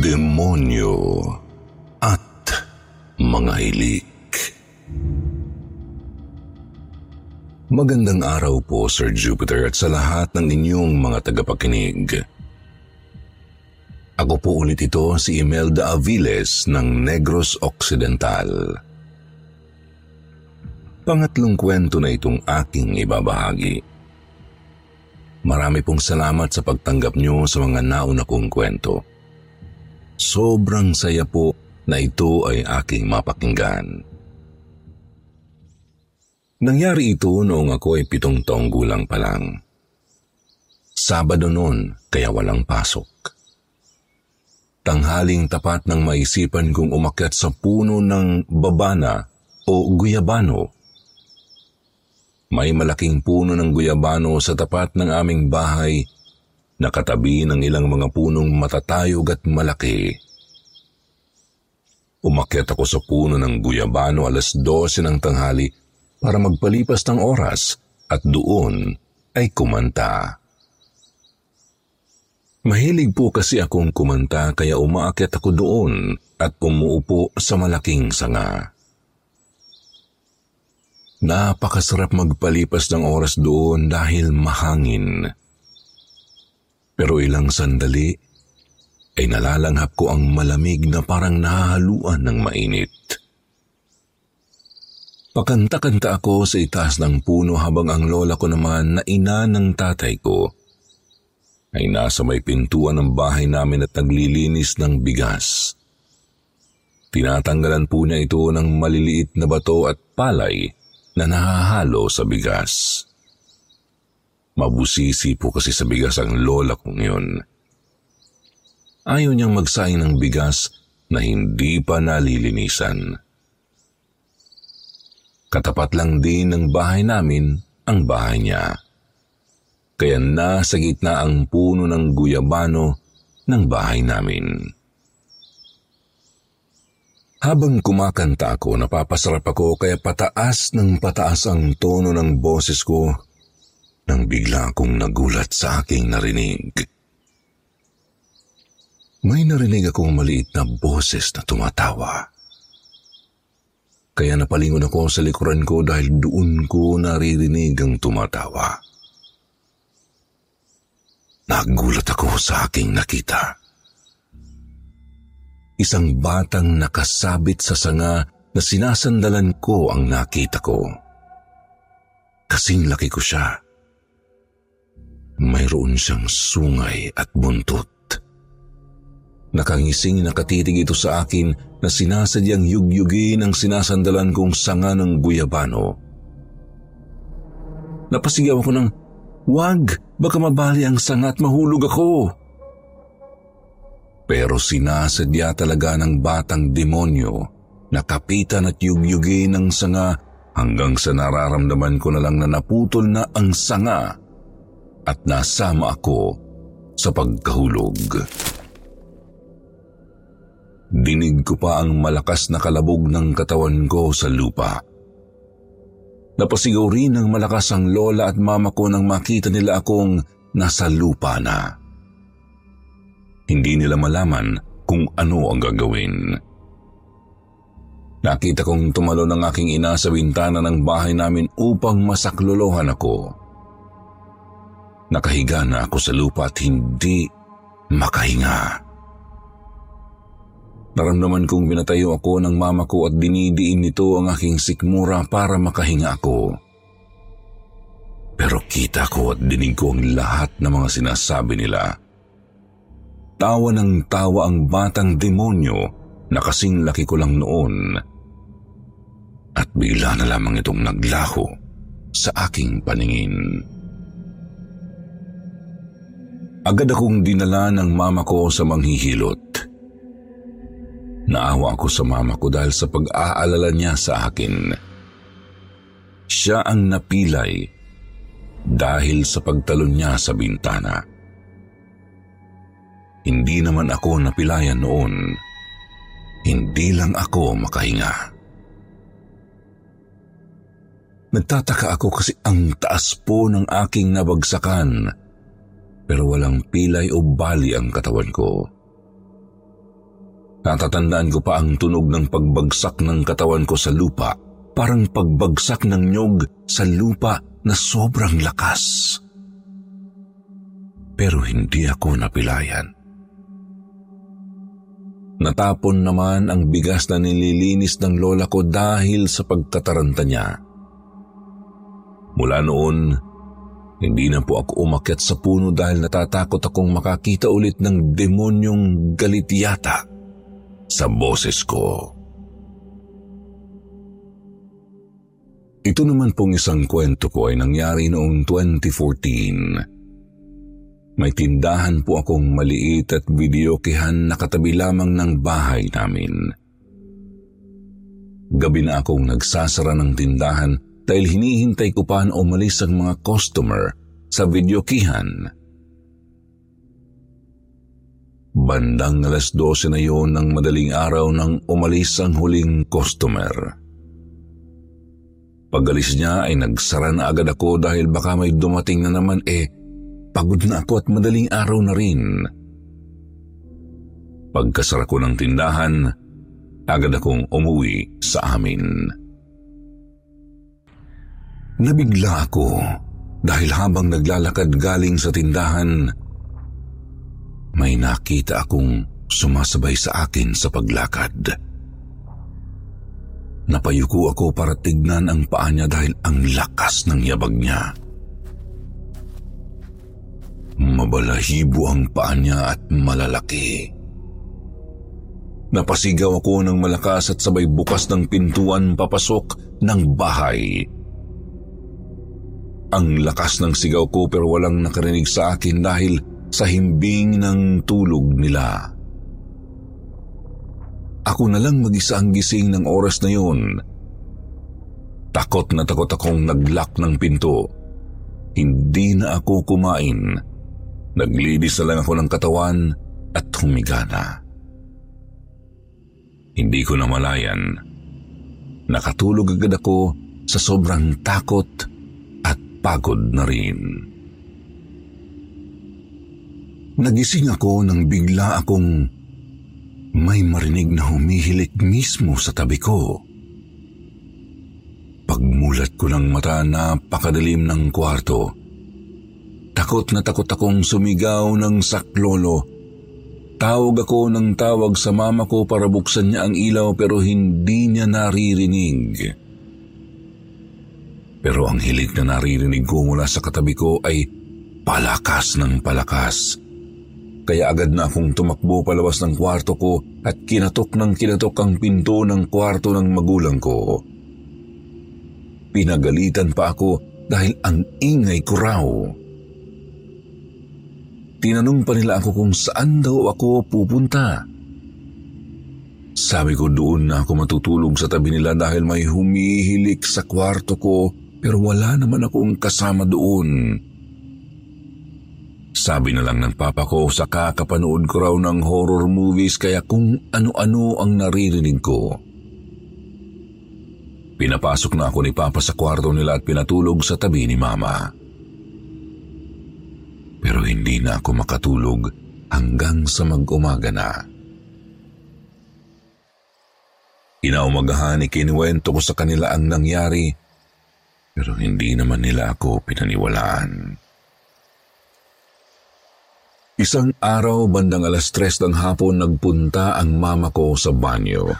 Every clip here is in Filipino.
Demonyo at mga hilik. Magandang araw po, Sir Jupiter, at sa lahat ng inyong mga tagapakinig. Ako po ulit ito, si Imelda Aviles ng Negros Occidental. Pangatlong kwento na itong aking ibabahagi. Marami pong salamat sa pagtanggap nyo sa mga nauna kong kwento. Sobrang saya po na ito ay aking mapakinggan. Nangyari ito noong ako ay pitong taong gulang pa lang. Sabado noon, kaya walang pasok. Tanghaling tapat ng maisipan kong umakyat sa puno ng babana o guyabano. May malaking puno ng guyabano sa tapat ng aming bahay nakatabi ng ilang mga punong matatayog at malaki. Umakyat ako sa puno ng guyabano alas 12 ng tanghali para magpalipas ng oras at doon ay kumanta. Mahilig po kasi akong kumanta kaya umaakyat ako doon at umuupo sa malaking sanga. Napakasarap magpalipas ng oras doon dahil mahangin. Pero ilang sandali ay nalalanghap ko ang malamig na parang nahahaluan ng mainit. Pakanta-kanta ako sa itaas ng puno habang ang lola ko naman na ina ng tatay ko ay nasa may pintuan ng bahay namin at naglilinis ng bigas. Tinatanggalan po niya ito ng maliliit na bato at palay na nahahalo sa bigas. Mabusisi po kasi sa bigas ang lola kong yun. Ayaw niyang magsaing ng bigas na hindi pa nalilinisan. Katapat lang din ng bahay namin ang bahay niya. Kaya nasa gitna ang puno ng guyabano ng bahay namin. Habang kumakanta ako, napapasarap ako kaya pataas ng pataas ang tono ng boses ko nang bigla akong nagulat sa aking narinig. May narinig akong maliit na boses na tumatawa. Kaya napalingon ako sa likuran ko dahil doon ko naririnig ang tumatawa. Nagulat ako sa aking nakita. Isang batang nakasabit sa sanga na sinasandalan ko ang nakita ko. Kasing laki ko siya. Mayroon siyang sungay at buntot. Nakangising nakatitig ito sa akin na sinasadyang yugyugin ang sinasandalan kong sanga ng guyabano. Napasigaw ako ng, Wag! Baka mabali ang sanga at mahulog ako! Pero sinasadya talaga ng batang demonyo na kapitan at yugyugin ang sanga hanggang sa nararamdaman ko na lang na naputol na ang sanga at nasama ako sa pagkahulog. Dinig ko pa ang malakas na kalabog ng katawan ko sa lupa. Napasigaw rin ng malakas ang lola at mama ko nang makita nila akong nasa lupa na. Hindi nila malaman kung ano ang gagawin. Nakita kong tumalo ng aking ina sa bintana ng bahay namin upang masaklolohan ako. Nakahiga na ako sa lupa at hindi makahinga. Naramdaman kong binatayo ako ng mama ko at dinidiin nito ang aking sikmura para makahinga ako. Pero kita ko at dinig ko ang lahat ng mga sinasabi nila. Tawa ng tawa ang batang demonyo na kasing laki ko lang noon. At bigla na lamang itong naglaho sa aking paningin. Agad akong dinala ng mama ko sa manghihilot. Naawa ako sa mama ko dahil sa pag-aalala niya sa akin. Siya ang napilay dahil sa pagtalon niya sa bintana. Hindi naman ako napilayan noon. Hindi lang ako makahinga. Nagtataka ako kasi ang taas po ng aking nabagsakan pero walang pilay o bali ang katawan ko. Natatandaan ko pa ang tunog ng pagbagsak ng katawan ko sa lupa, parang pagbagsak ng nyog sa lupa na sobrang lakas. Pero hindi ako napilayan. Natapon naman ang bigas na nililinis ng lola ko dahil sa pagkataranta niya. Mula noon, hindi na po ako umakyat sa puno dahil natatakot akong makakita ulit ng demonyong galit yata sa boses ko. Ito naman pong isang kwento ko ay nangyari noong 2014. May tindahan po akong maliit at videokehan na katabi lamang ng bahay namin. Gabi na akong nagsasara ng tindahan dahil hinihintay ko pa na umalis ang mga customer sa videokihan. Bandang alas 12 na yon ng madaling araw nang umalis ang huling customer. Pagalis niya ay nagsara na agad ako dahil baka may dumating na naman eh pagod na ako at madaling araw na rin. Pagkasara ko ng tindahan, agad akong umuwi sa amin. Nabigla ako dahil habang naglalakad galing sa tindahan, may nakita akong sumasabay sa akin sa paglakad. Napayuko ako para tignan ang paa niya dahil ang lakas ng yabag niya. Mabalahibo ang paa niya at malalaki. Napasigaw ako ng malakas at sabay bukas ng pintuan papasok ng bahay. Ang lakas ng sigaw ko pero walang nakarinig sa akin dahil sa himbing ng tulog nila. Ako na lang mag-isa ang gising ng oras na yun. Takot na takot akong naglock ng pinto. Hindi na ako kumain. Naglidis na lang ako ng katawan at humiga na. Hindi ko namalayan. Nakatulog agad ako sa sobrang takot pagod na rin. Nagising ako nang bigla akong may marinig na humihilik mismo sa tabi ko. Pagmulat ko ng mata, napakadilim ng kwarto. Takot na takot akong sumigaw ng saklolo. Tawag ako ng tawag sa mama ko para buksan niya ang ilaw pero hindi niya naririnig. Pero ang hilig na naririnig ko mula sa katabi ko ay palakas ng palakas. Kaya agad na akong tumakbo palabas ng kwarto ko at kinatok ng kinatok ang pinto ng kwarto ng magulang ko. Pinagalitan pa ako dahil ang ingay ko raw. Tinanong pa nila ako kung saan daw ako pupunta. Sabi ko doon na ako matutulog sa tabi nila dahil may humihilik sa kwarto ko pero wala naman akong kasama doon. Sabi na lang ng papa ko sa kakapanood ko raw ng horror movies kaya kung ano-ano ang naririnig ko. Pinapasok na ako ni Papa sa kwarto nila at pinatulog sa tabi ni Mama. Pero hindi na ako makatulog hanggang sa mag-umaga na. Inaumagahan ikinuwento ko sa kanila ang nangyari pero hindi naman nila ako pinaniwalaan. Isang araw bandang alas tres ng hapon nagpunta ang mama ko sa banyo.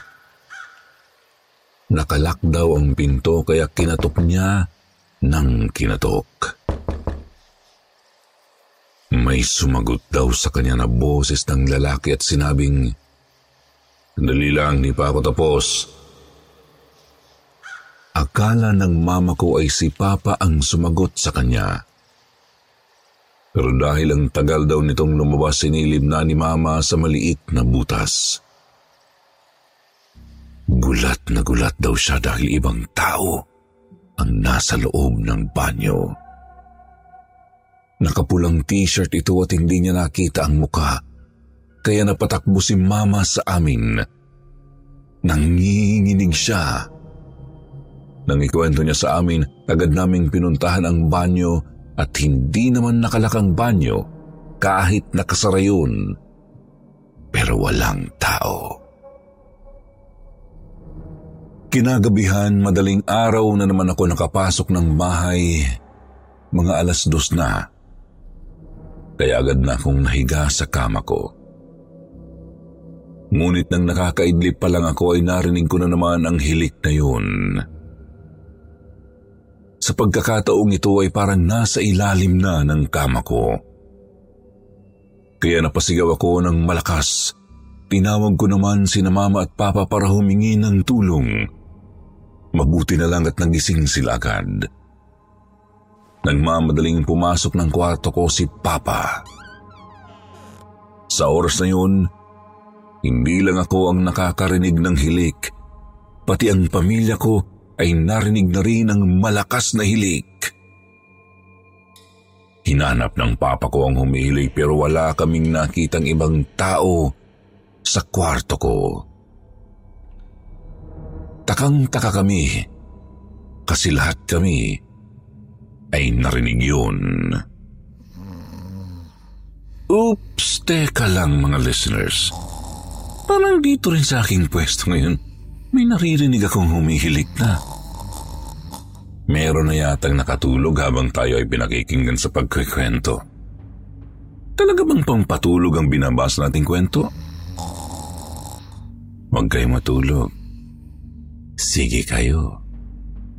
Nakalak daw ang pinto kaya kinatok niya ng kinatok. May sumagot daw sa kanya na boses ng lalaki at sinabing, Dali lang, di pa ako tapos. Akala ng mama ko ay si Papa ang sumagot sa kanya. Pero dahil ang tagal daw nitong lumabas, sinilib na ni Mama sa maliit na butas. Gulat na gulat daw siya dahil ibang tao ang nasa loob ng banyo. Nakapulang t-shirt ito at hindi niya nakita ang muka, kaya napatakbo si Mama sa amin. Nanginginig siya. Nang ikwento niya sa amin, agad naming pinuntahan ang banyo at hindi naman nakalakang banyo kahit nakasara yun. Pero walang tao. Kinagabihan, madaling araw na naman ako nakapasok ng bahay. Mga alas dos na. Kaya agad na akong nahiga sa kama ko. Ngunit nang nakakaidlip pa lang ako ay narinig ko na naman ang hilik na yun. Sa pagkakataong ito ay parang nasa ilalim na ng kama ko. Kaya napasigaw ako ng malakas. Tinawag ko naman si mama at papa para humingi ng tulong. Mabuti na lang at nagising sila agad. Nagmamadaling pumasok ng kwarto ko si Papa. Sa oras na yun, hindi lang ako ang nakakarinig ng hilik, pati ang pamilya ko ay narinig na rin ang malakas na hilik. Hinanap ng papa ko ang humihilig pero wala kaming nakitang ibang tao sa kwarto ko. Takang-taka kami kasi lahat kami ay narinig yun. Oops, teka lang mga listeners. Parang dito rin sa aking pwesto ngayon, may naririnig akong humihilik na. Meron na yatang nakatulog habang tayo ay pinakikinggan sa pagkikwento. Talaga bang pampatulog ang binabasa nating kwento? Huwag kayo matulog. Sige kayo.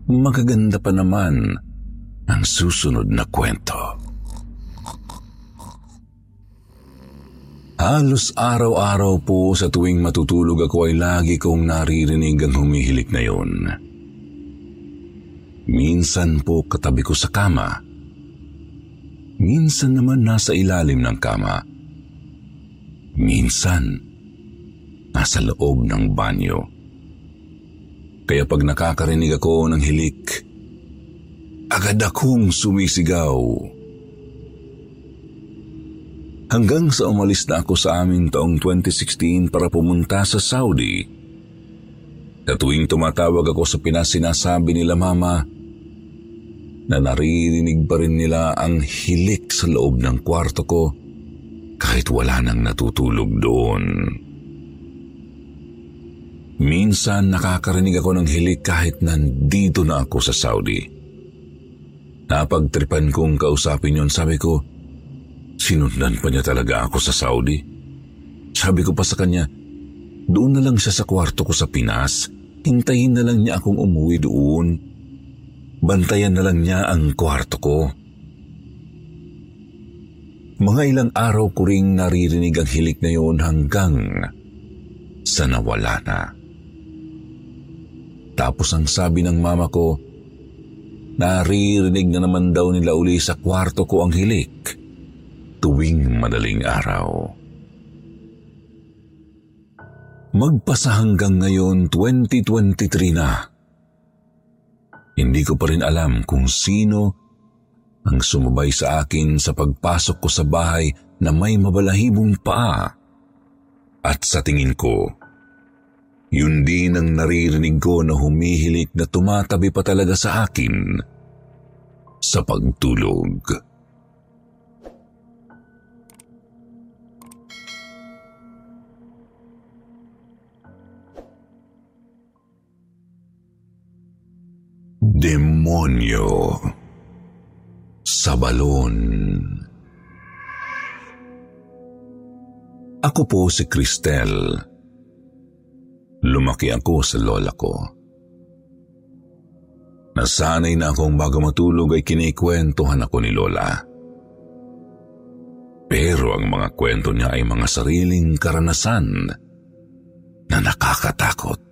Magaganda pa naman ang susunod na kwento. Halos araw-araw po sa tuwing matutulog ako ay lagi kong naririnig ang humihilik na yun. Minsan po katabi ko sa kama. Minsan naman nasa ilalim ng kama. Minsan, nasa loob ng banyo. Kaya pag nakakarinig ako ng hilik, agad akong sumisigaw. Hanggang sa umalis na ako sa amin taong 2016 para pumunta sa Saudi. Sa tuwing tumatawag ako sa Pinas, sinasabi nila mama na naririnig pa rin nila ang hilik sa loob ng kwarto ko kahit wala nang natutulog doon. Minsan nakakarinig ako ng hilik kahit nandito na ako sa Saudi. Napagtripan kong kausapin yon sabi ko, Sinundan pa niya talaga ako sa Saudi. Sabi ko pa sa kanya, doon na lang siya sa kwarto ko sa Pinas. Hintayin na lang niya akong umuwi doon. Bantayan na lang niya ang kwarto ko. Mga ilang araw ko ring naririnig ang hilik na yun hanggang sa nawala na. Tapos ang sabi ng mama ko, naririnig na naman daw nila uli sa kwarto ko ang hilik tuwing madaling araw. Magpasa hanggang ngayon 2023 na. Hindi ko pa rin alam kung sino ang sumabay sa akin sa pagpasok ko sa bahay na may mabalahibong paa. At sa tingin ko, yun din ang naririnig ko na humihilik na tumatabi pa talaga sa akin sa pagtulog. Demonyo sa balon. Ako po si Cristel. Lumaki ako sa lola ko. Nasanay na akong bago matulog ay kinikwentuhan ako ni lola. Pero ang mga kwento niya ay mga sariling karanasan na nakakatakot.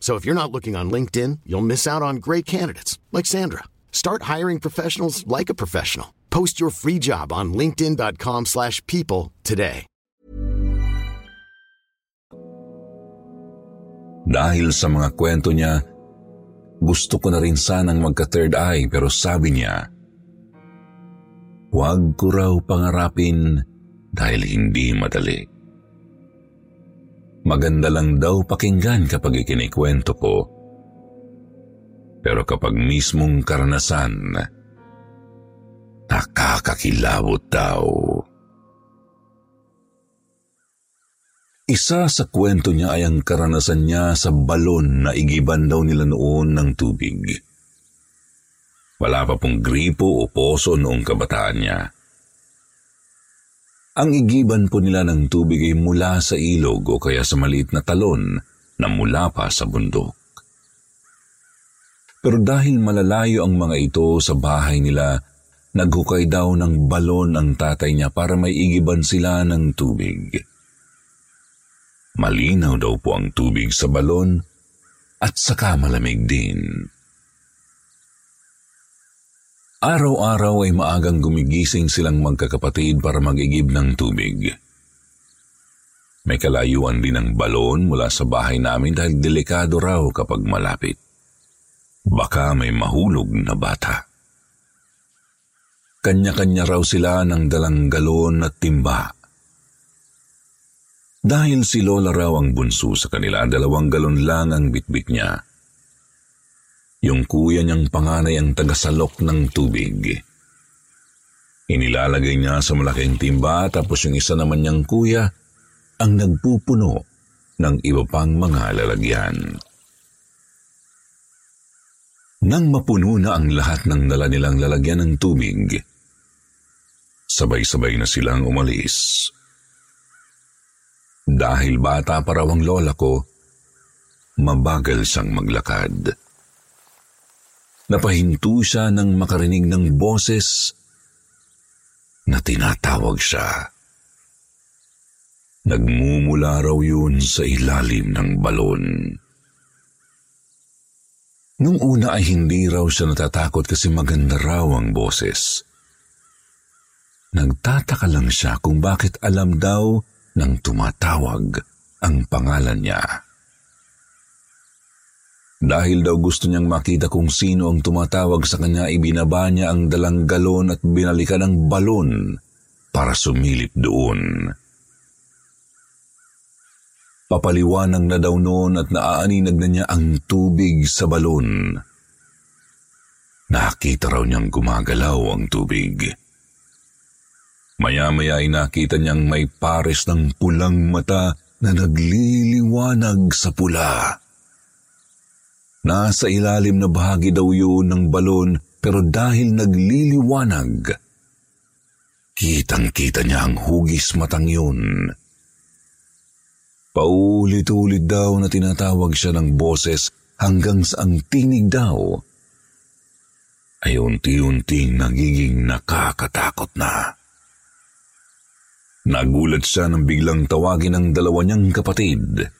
So if you're not looking on LinkedIn, you'll miss out on great candidates like Sandra. Start hiring professionals like a professional. Post your free job on linkedin.com/people today. Dahil sa mga kwento niya, gusto ko na rin sanang magka-third eye pero sabi niya, huwag ko raw pangarapin dahil hindi madali. Maganda lang daw pakinggan kapag ikinikwento ko. Pero kapag mismong karanasan, nakakakilabot daw. Isa sa kwento niya ay ang karanasan niya sa balon na igiban daw nila noon ng tubig. Wala pa pong gripo o poso noong kabataan niya. Ang igiban po nila ng tubig ay mula sa ilog o kaya sa maliit na talon na mula pa sa bundok. Pero dahil malalayo ang mga ito sa bahay nila, naghukay daw ng balon ang tatay niya para may igiban sila ng tubig. Malinaw daw po ang tubig sa balon at saka malamig din. Araw-araw ay maagang gumigising silang magkakapatid para magigib ng tubig. May kalayuan din ang balon mula sa bahay namin dahil delikado raw kapag malapit. Baka may mahulog na bata. Kanya-kanya raw sila ng dalang galon at timba. Dahil si Lola raw ang bunso sa kanila, dalawang galon lang ang bitbit niya. Yung kuya niyang panganay ang tagasalok ng tubig. Inilalagay niya sa malaking timba tapos yung isa naman niyang kuya ang nagpupuno ng iba pang mga lalagyan. Nang mapuno na ang lahat ng dala nilang lalagyan ng tubig, sabay-sabay na silang umalis. Dahil bata pa raw ang lola ko, mabagal siyang maglakad. Napahinto siya nang makarinig ng boses na tinatawag siya. Nagmumula raw yun sa ilalim ng balon. Nung una ay hindi raw siya natatakot kasi maganda raw ang boses. Nagtataka lang siya kung bakit alam daw ng tumatawag ang pangalan niya. Dahil daw gusto niyang makita kung sino ang tumatawag sa kanya, ibinaba niya ang dalang galon at binalikan ang balon para sumilip doon. Papaliwanag na daw noon at naaaninag na niya ang tubig sa balon. Nakita raw niyang gumagalaw ang tubig. Maya-maya ay nakita niyang may pares ng pulang mata na nagliliwanag sa pula. Nasa ilalim na bahagi daw yun ng balon pero dahil nagliliwanag, kitang-kita niya ang hugis matang yun. Paulit-ulit daw na tinatawag siya ng boses hanggang sa ang tinig daw ay unti-unting nagiging nakakatakot na. Nagulat siya nang biglang tawagin ang dalawa niyang kapatid.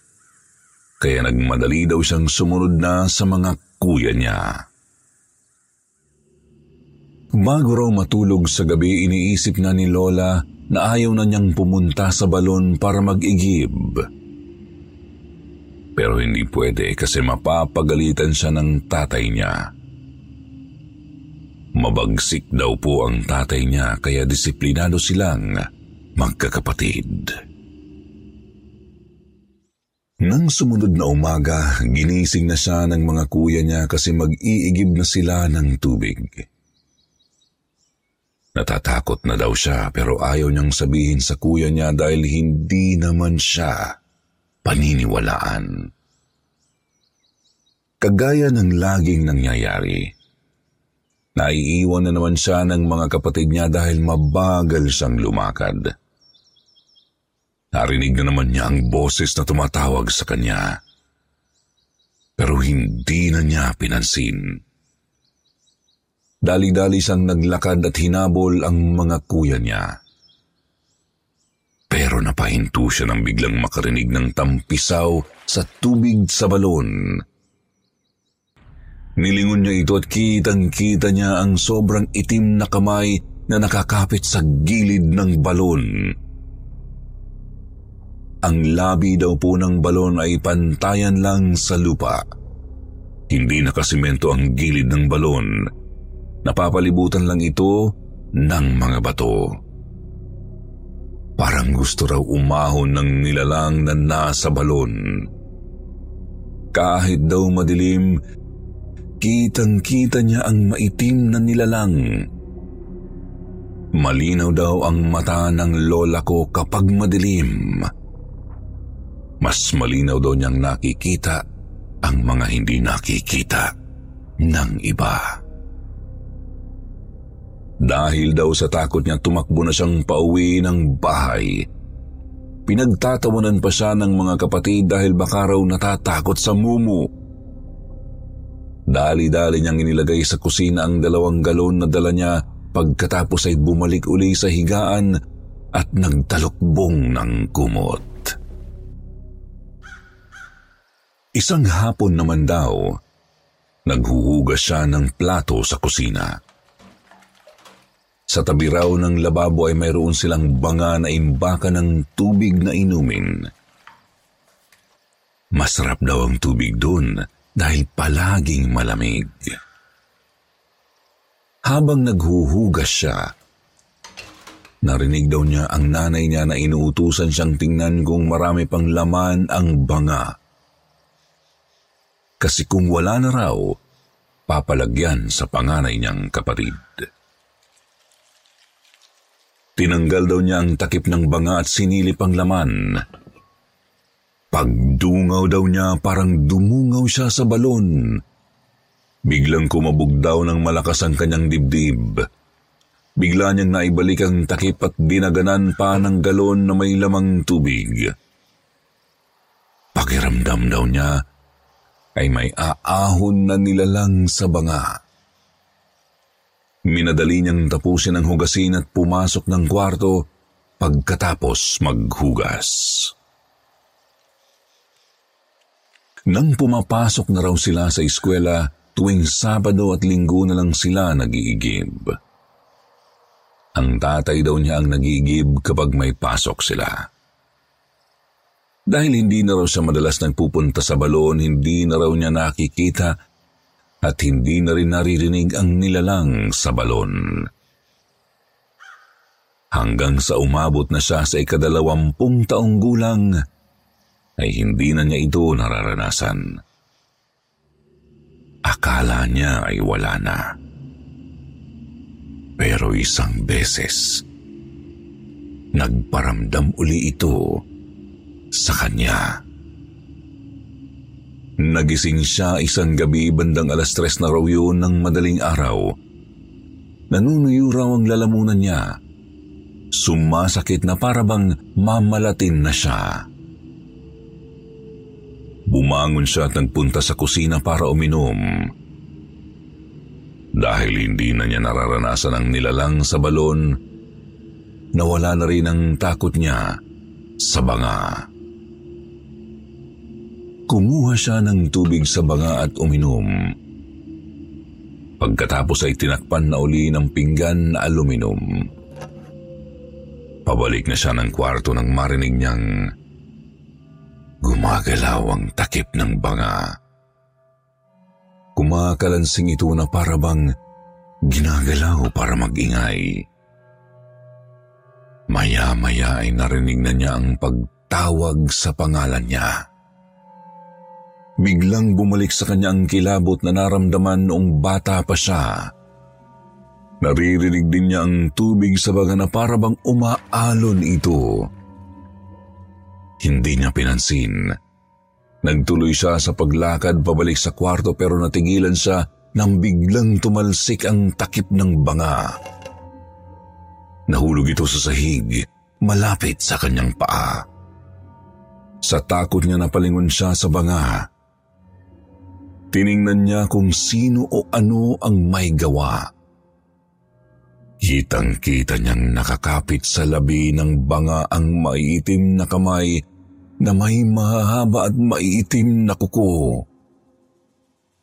Kaya nagmadali daw siyang sumunod na sa mga kuya niya. Bago raw matulog sa gabi, iniisip na ni Lola na ayaw na niyang pumunta sa balon para mag-igib. Pero hindi pwede kasi mapapagalitan siya ng tatay niya. Mabagsik daw po ang tatay niya kaya disiplinado silang magkakapatid. Nang sumunod na umaga, ginising na siya ng mga kuya niya kasi mag-iigib na sila ng tubig. Natatakot na daw siya pero ayaw niyang sabihin sa kuya niya dahil hindi naman siya paniniwalaan. Kagaya ng laging nangyayari, naiiwan na naman siya ng mga kapatid niya dahil mabagal siyang lumakad. Narinig na naman niya ang boses na tumatawag sa kanya. Pero hindi na niya pinansin. Dali-dali siyang naglakad at hinabol ang mga kuya niya. Pero napahinto siya nang biglang makarinig ng tampisaw sa tubig sa balon. Nilingon niya ito at kitang-kita niya ang sobrang itim na kamay na nakakapit sa gilid ng balon. Ang labi daw po ng balon ay pantayan lang sa lupa. Hindi nakasimento ang gilid ng balon Napapalibutan lang ito ng mga bato. Parang gusto raw umahon ng nilalang na nasa balon. Kahit daw madilim, kitang-kita niya ang maitim na nilalang. Malinaw daw ang mata ng lola ko kapag madilim. Mas malinaw daw niyang nakikita ang mga hindi nakikita ng iba. Dahil daw sa takot niya tumakbo na siyang pauwi ng bahay. Pinagtatawanan pa siya ng mga kapatid dahil baka raw natatakot sa mumu. Dali-dali niyang inilagay sa kusina ang dalawang galon na dala niya pagkatapos ay bumalik uli sa higaan at nagtalukbong ng kumot. Isang hapon naman daw, naghuhugas siya ng plato sa kusina. Sa tabi raw ng lababo ay mayroon silang banga na imbaka ng tubig na inumin. Masarap daw ang tubig doon dahil palaging malamig. Habang naghuhugas siya, narinig daw niya ang nanay niya na inuutusan siyang tingnan kung marami pang laman ang banga. Kasi kung wala na raw, papalagyan sa panganay niyang kapatid. Tinanggal daw niya ang takip ng banga at sinilip ang laman. Pagdungaw daw niya parang dumungaw siya sa balon. Biglang kumabog daw ng malakas ang kanyang dibdib. Bigla niyang naibalik ang takip at dinaganan pa ng galon na may lamang tubig. Pakiramdam daw niya ay may aahon na nilalang sa banga. Minadali niyang tapusin ang hugasin at pumasok ng kwarto pagkatapos maghugas. Nang pumapasok na raw sila sa eskwela, tuwing Sabado at Linggo na lang sila nag-iigib. Ang tatay daw niya ang nag-iigib kapag may pasok sila. Dahil hindi na raw siya madalas nagpupunta sa balon, hindi na raw niya nakikita at hindi na rin naririnig ang nilalang sa balon. Hanggang sa umabot na siya sa ikadalawampung taong gulang, ay hindi na niya ito nararanasan. Akala niya ay wala na. Pero isang beses, nagparamdam uli ito sa kanya. Nagising siya isang gabi bandang alas tres na raw yun ng madaling araw. Nanunuyo raw ang lalamunan niya. Sumasakit na parabang mamalatin na siya. Bumangon siya at nagpunta sa kusina para uminom. Dahil hindi na niya nararanasan ang nilalang sa balon, nawala na rin ang takot niya sa banga. Kumuha siya ng tubig sa banga at uminom. Pagkatapos ay tinakpan na uli ng pinggan na aluminum. Pabalik na siya ng kwarto nang marinig niyang gumagalaw ang takip ng banga. Kumakalansing ito na parabang ginagalaw para magingay. Maya-maya ay narinig na niya ang pagtawag sa pangalan niya. Biglang bumalik sa kanya ang kilabot na naramdaman noong bata pa siya. Naririnig din niya ang tubig sa baga na parabang umaalon ito. Hindi niya pinansin. Nagtuloy siya sa paglakad pabalik sa kwarto pero natigilan siya nang biglang tumalsik ang takip ng banga. Nahulog ito sa sahig, malapit sa kanyang paa. Sa takot niya napalingon siya sa banga. Tiningnan niya kung sino o ano ang may gawa. Kitang-kita niyang nakakapit sa labi ng banga ang maiitim na kamay na may mahaba at maiitim na kuko.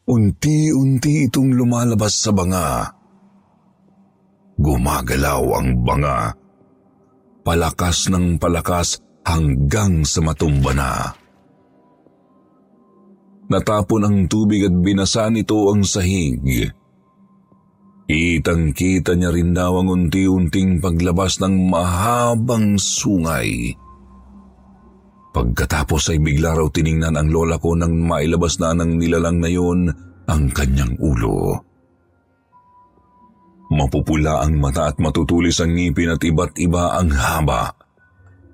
Unti-unti itong lumalabas sa banga. Gumagalaw ang banga. Palakas ng palakas hanggang sa matumba na. Natapon ang tubig at binasa nito ang sahig. Kitang-kita niya rin daw ang unti-unting paglabas ng mahabang sungay. Pagkatapos ay bigla raw tiningnan ang lola ko nang mailabas na ng nilalang na yon ang kanyang ulo. Mapupula ang mata at matutulis ang ngipin at iba't iba ang haba.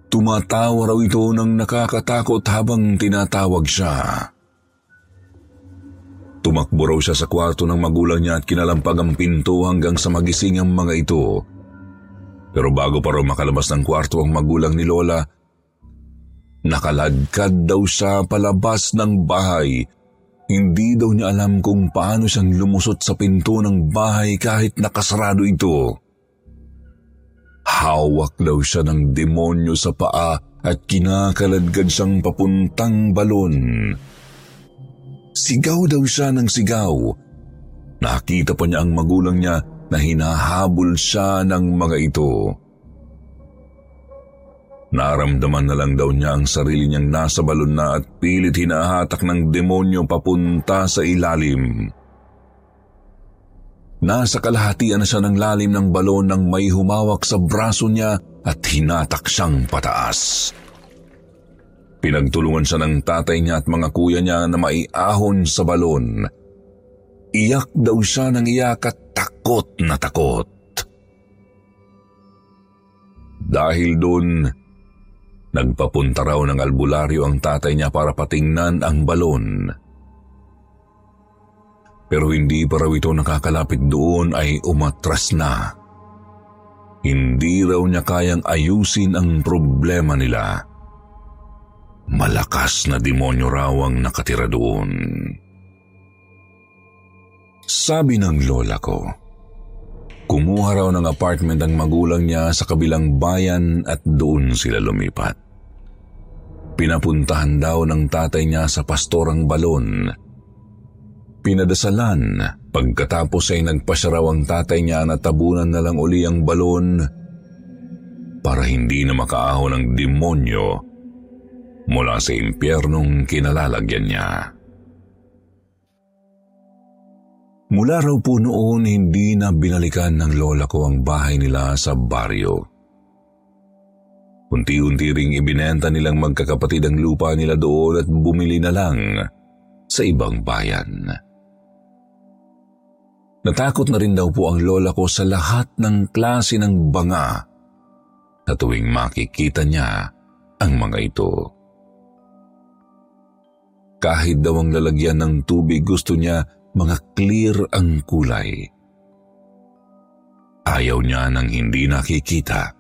Tumatawa raw ito ng nakakatakot habang tinatawag siya. Tumakbo raw siya sa kwarto ng magulang niya at kinalampag ang pinto hanggang sa magising ang mga ito. Pero bago pa raw makalabas ng kwarto ang magulang ni Lola, nakaladkad daw siya palabas ng bahay. Hindi daw niya alam kung paano siyang lumusot sa pinto ng bahay kahit nakasarado ito. Hawak daw siya ng demonyo sa paa at kinakaladkad siyang papuntang balon. Sigaw daw siya ng sigaw. Nakita pa niya ang magulang niya na hinahabol siya ng mga ito. Naramdaman na lang daw niya ang sarili niyang nasa balon na at pilit hinahatak ng demonyo papunta sa ilalim. Nasa kalahatian na siya ng lalim ng balon nang may humawak sa braso niya at hinatak siyang pataas. Pinagtulungan siya ng tatay niya at mga kuya niya na maiahon sa balon. Iyak daw siya ng iyak at takot na takot. Dahil doon, nagpapunta raw ng albularyo ang tatay niya para patingnan ang balon. Pero hindi pa raw ito nakakalapit doon ay umatras na. Hindi raw niya kayang ayusin ang problema nila. Malakas na demonyo raw ang nakatira doon. Sabi ng lola ko, kumuha raw ng apartment ang magulang niya sa kabilang bayan at doon sila lumipat. Pinapuntahan daw ng tatay niya sa pastorang balon. Pinadasalan, pagkatapos ay nagpasya raw ang tatay niya na tabunan na lang uli ang balon para hindi na makaahon ng demonyo mula sa impyernong kinalalagyan niya. Mula raw po noon hindi na binalikan ng lola ko ang bahay nila sa baryo. Unti-unti ring ibinenta nilang magkakapatid ang lupa nila doon at bumili na lang sa ibang bayan. Natakot na rin daw po ang lola ko sa lahat ng klase ng banga sa tuwing makikita niya ang mga ito. Kahit daw ang lalagyan ng tubig gusto niya mga clear ang kulay. Ayaw niya nang hindi nakikita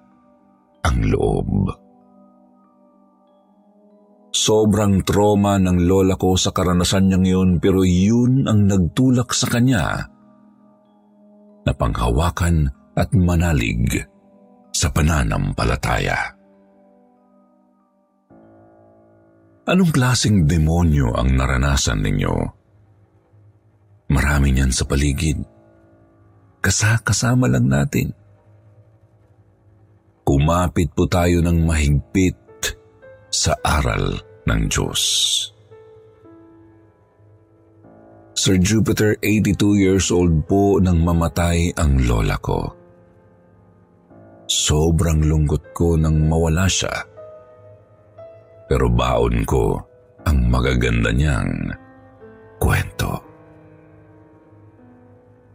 ang loob. Sobrang trauma ng lola ko sa karanasan niyang yun pero yun ang nagtulak sa kanya na panghawakan at manalig sa pananampalataya. Anong klaseng demonyo ang naranasan ninyo? Marami niyan sa paligid. Kasakasama lang natin. Kumapit po tayo ng mahigpit sa aral ng Diyos. Sir Jupiter, 82 years old po nang mamatay ang lola ko. Sobrang lungkot ko nang mawala siya. Pero baon ko ang magaganda niyang kwento.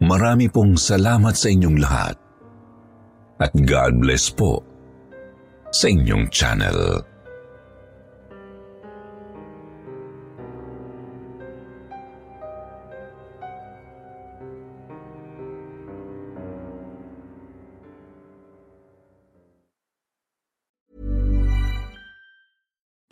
Marami pong salamat sa inyong lahat. At God bless po sa inyong channel.